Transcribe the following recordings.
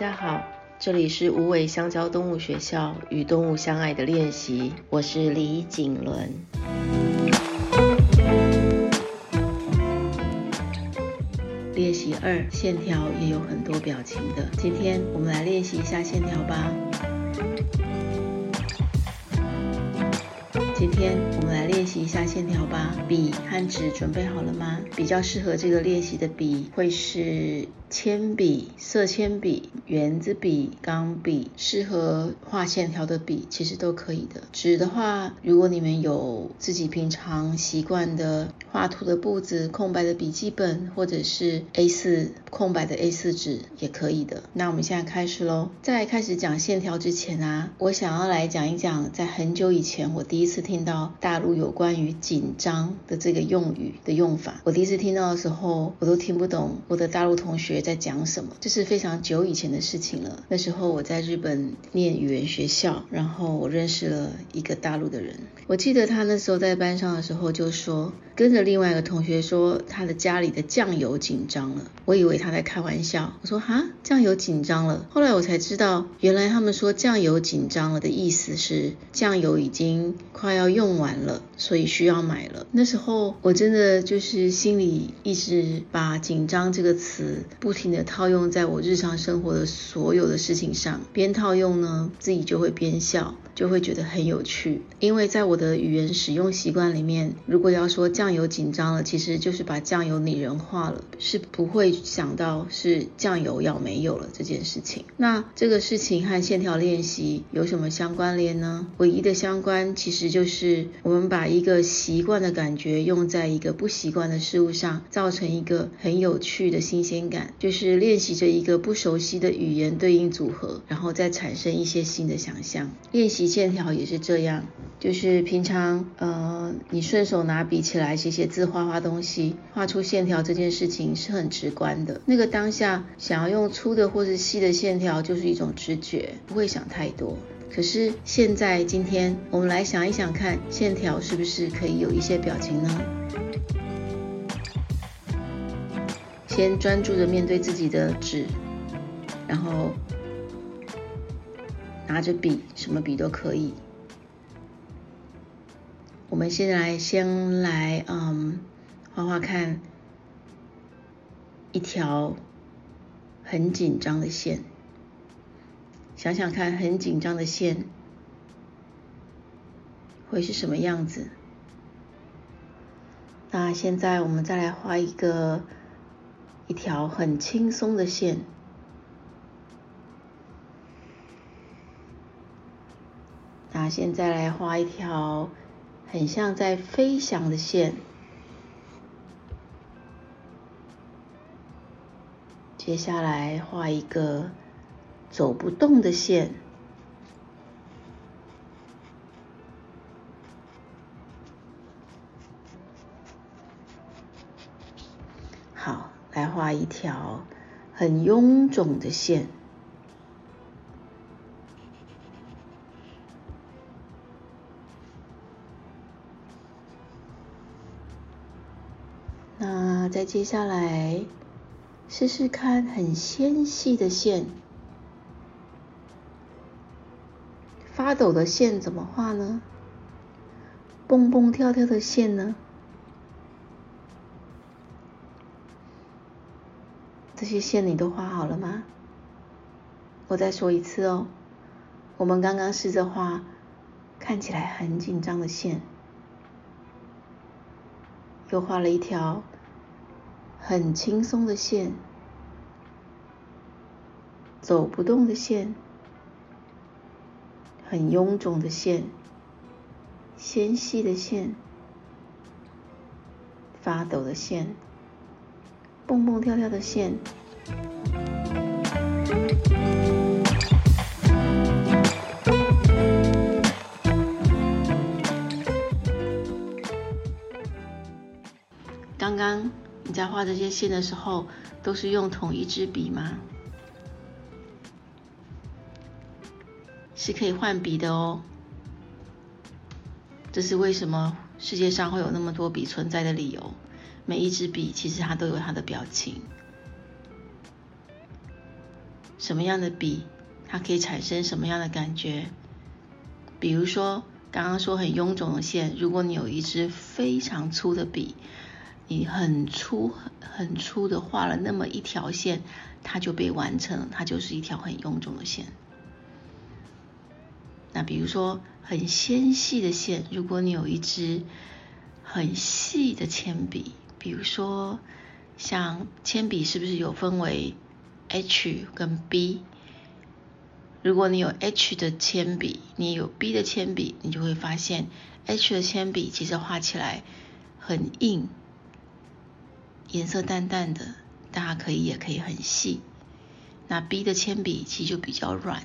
大家好，这里是无尾香蕉动物学校与动物相爱的练习，我是李景伦。练习二，线条也有很多表情的，今天我们来练习一下线条吧。今天我们来练习一下线条吧。笔和纸准备好了吗？比较适合这个练习的笔会是。铅笔、色铅笔、圆珠笔、钢笔，适合画线条的笔其实都可以的。纸的话，如果你们有自己平常习惯的画图的簿子、空白的笔记本，或者是 A4 空白的 A4 纸也可以的。那我们现在开始喽。在开始讲线条之前啊，我想要来讲一讲，在很久以前我第一次听到大陆有关于紧张的这个用语的用法。我第一次听到的时候，我都听不懂我的大陆同学在讲什么？这是非常久以前的事情了。那时候我在日本念语言学校，然后我认识了一个大陆的人。我记得他那时候在班上的时候就说，跟着另外一个同学说他的家里的酱油紧张了。我以为他在开玩笑，我说哈，酱油紧张了。后来我才知道，原来他们说酱油紧张了的意思是酱油已经快要用完了，所以需要买了。那时候我真的就是心里一直把紧张这个词不停的套用在我日常生活的所有的事情上，边套用呢，自己就会边笑，就会觉得很有趣。因为在我的语言使用习惯里面，如果要说酱油紧张了，其实就是把酱油拟人化了，是不会想到是酱油要没有了这件事情。那这个事情和线条练习有什么相关联呢？唯一的相关其实就是我们把一个习惯的感觉用在一个不习惯的事物上，造成一个很有趣的新鲜感，就是。练习着一个不熟悉的语言对应组合，然后再产生一些新的想象。练习线条也是这样，就是平常呃，你顺手拿笔起来写写字、画画东西，画出线条这件事情是很直观的。那个当下想要用粗的或是细的线条，就是一种直觉，不会想太多。可是现在今天我们来想一想看，线条是不是可以有一些表情呢？先专注的面对自己的纸，然后拿着笔，什么笔都可以。我们现在先来，嗯，画画看一条很紧张的线，想想看，很紧张的线会是什么样子？那现在我们再来画一个。一条很轻松的线，那现在来画一条很像在飞翔的线，接下来画一个走不动的线。好来画一条很臃肿的线。那再接下来试试看很纤细的线，发抖的线怎么画呢？蹦蹦跳跳的线呢？这些线你都画好了吗？我再说一次哦，我们刚刚试着画看起来很紧张的线，又画了一条很轻松的线，走不动的线，很臃肿的线，纤细的线，发抖的线。蹦蹦跳跳的线，刚刚你在画这些线的时候，都是用同一支笔吗？是可以换笔的哦。这是为什么世界上会有那么多笔存在的理由。每一支笔其实它都有它的表情。什么样的笔，它可以产生什么样的感觉。比如说，刚刚说很臃肿的线，如果你有一支非常粗的笔，你很粗很粗的画了那么一条线，它就被完成了，它就是一条很臃肿的线。那比如说很纤细的线，如果你有一支很细的铅笔，比如说像铅笔是不是有分为 H 跟 B？如果你有 H 的铅笔，你有 B 的铅笔，你就会发现 H 的铅笔其实画起来很硬，颜色淡淡的，大家可以也可以很细。那 B 的铅笔其实就比较软，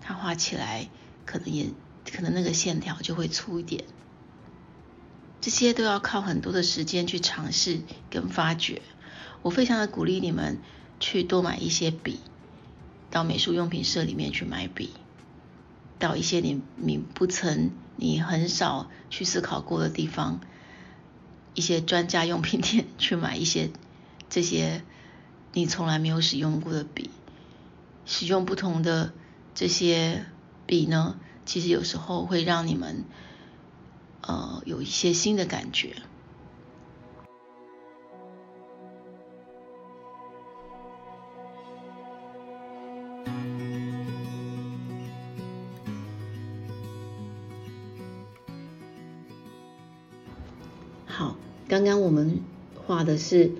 它画起来可能也可能那个线条就会粗一点。这些都要靠很多的时间去尝试跟发掘。我非常的鼓励你们去多买一些笔，到美术用品社里面去买笔，到一些你你不曾、你很少去思考过的地方，一些专家用品店去买一些这些你从来没有使用过的笔。使用不同的这些笔呢，其实有时候会让你们。呃，有一些新的感觉。好，刚刚我们画的是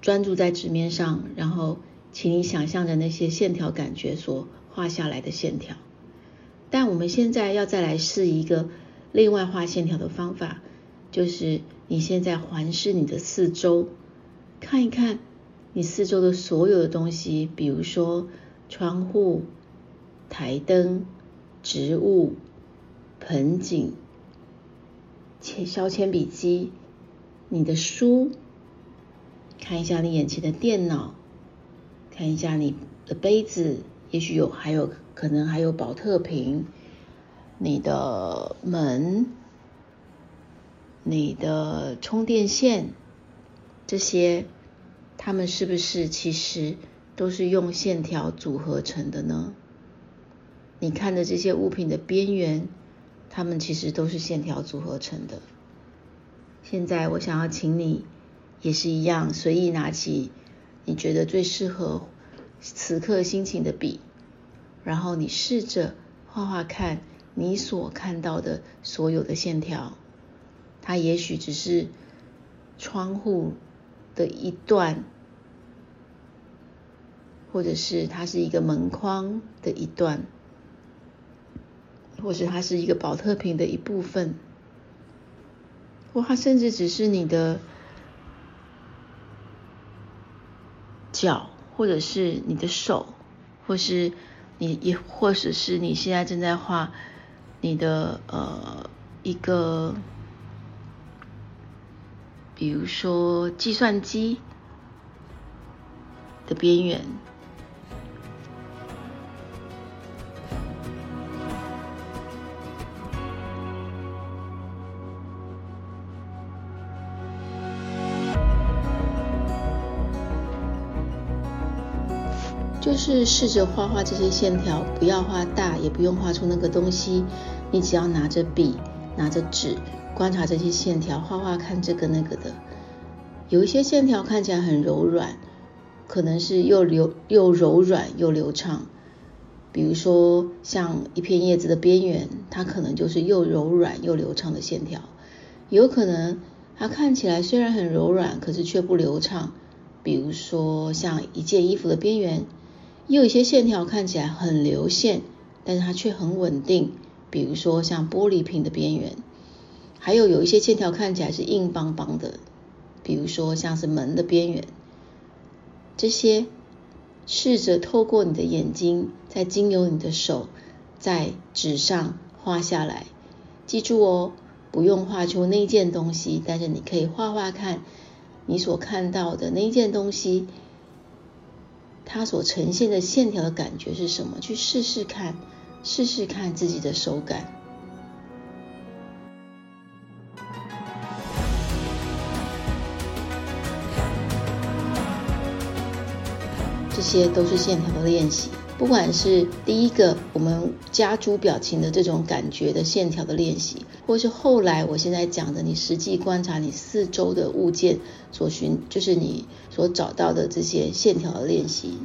专注在纸面上，然后请你想象着那些线条感觉所画下来的线条。我们现在要再来试一个另外画线条的方法，就是你现在环视你的四周，看一看你四周的所有的东西，比如说窗户、台灯、植物、盆景、铅削铅笔机、你的书，看一下你眼前的电脑，看一下你的杯子，也许有还有。可能还有宝特瓶，你的门，你的充电线，这些，它们是不是其实都是用线条组合成的呢？你看的这些物品的边缘，它们其实都是线条组合成的。现在我想要请你，也是一样，随意拿起你觉得最适合此刻心情的笔。然后你试着画画看，你所看到的所有的线条，它也许只是窗户的一段，或者是它是一个门框的一段，或者它是一个宝特瓶的一部分，或它甚至只是你的脚，或者是你的手，或是。你也或者是你现在正在画你的呃一个，比如说计算机的边缘。就是试着画画这些线条，不要画大，也不用画出那个东西。你只要拿着笔，拿着纸，观察这些线条，画画看这个那个的。有一些线条看起来很柔软，可能是又流又柔软又流畅。比如说像一片叶子的边缘，它可能就是又柔软又流畅的线条。有可能它看起来虽然很柔软，可是却不流畅。比如说像一件衣服的边缘。也有一些线条看起来很流线，但是它却很稳定，比如说像玻璃瓶的边缘。还有有一些线条看起来是硬邦邦的，比如说像是门的边缘。这些试着透过你的眼睛，再经由你的手，在纸上画下来。记住哦，不用画出那件东西，但是你可以画画看，你所看到的那件东西。它所呈现的线条的感觉是什么？去试试看，试试看自己的手感。这些都是线条的练习。不管是第一个我们加诸表情的这种感觉的线条的练习，或是后来我现在讲的你实际观察你四周的物件所寻，就是你所找到的这些线条的练习。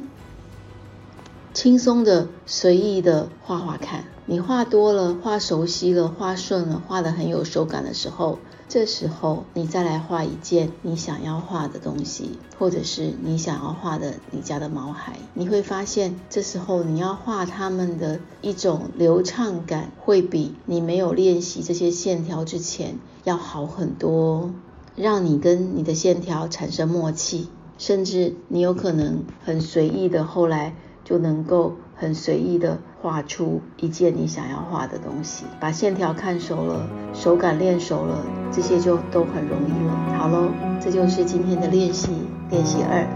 轻松的、随意的画画看，你画多了、画熟悉了、画顺了、画得很有手感的时候，这时候你再来画一件你想要画的东西，或者是你想要画的你家的毛孩，你会发现，这时候你要画它们的一种流畅感，会比你没有练习这些线条之前要好很多，让你跟你的线条产生默契，甚至你有可能很随意的后来。就能够很随意的画出一件你想要画的东西，把线条看熟了，手感练熟了，这些就都很容易了。好喽，这就是今天的练习，练习二，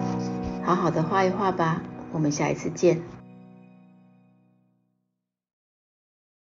好好的画一画吧，我们下一次见。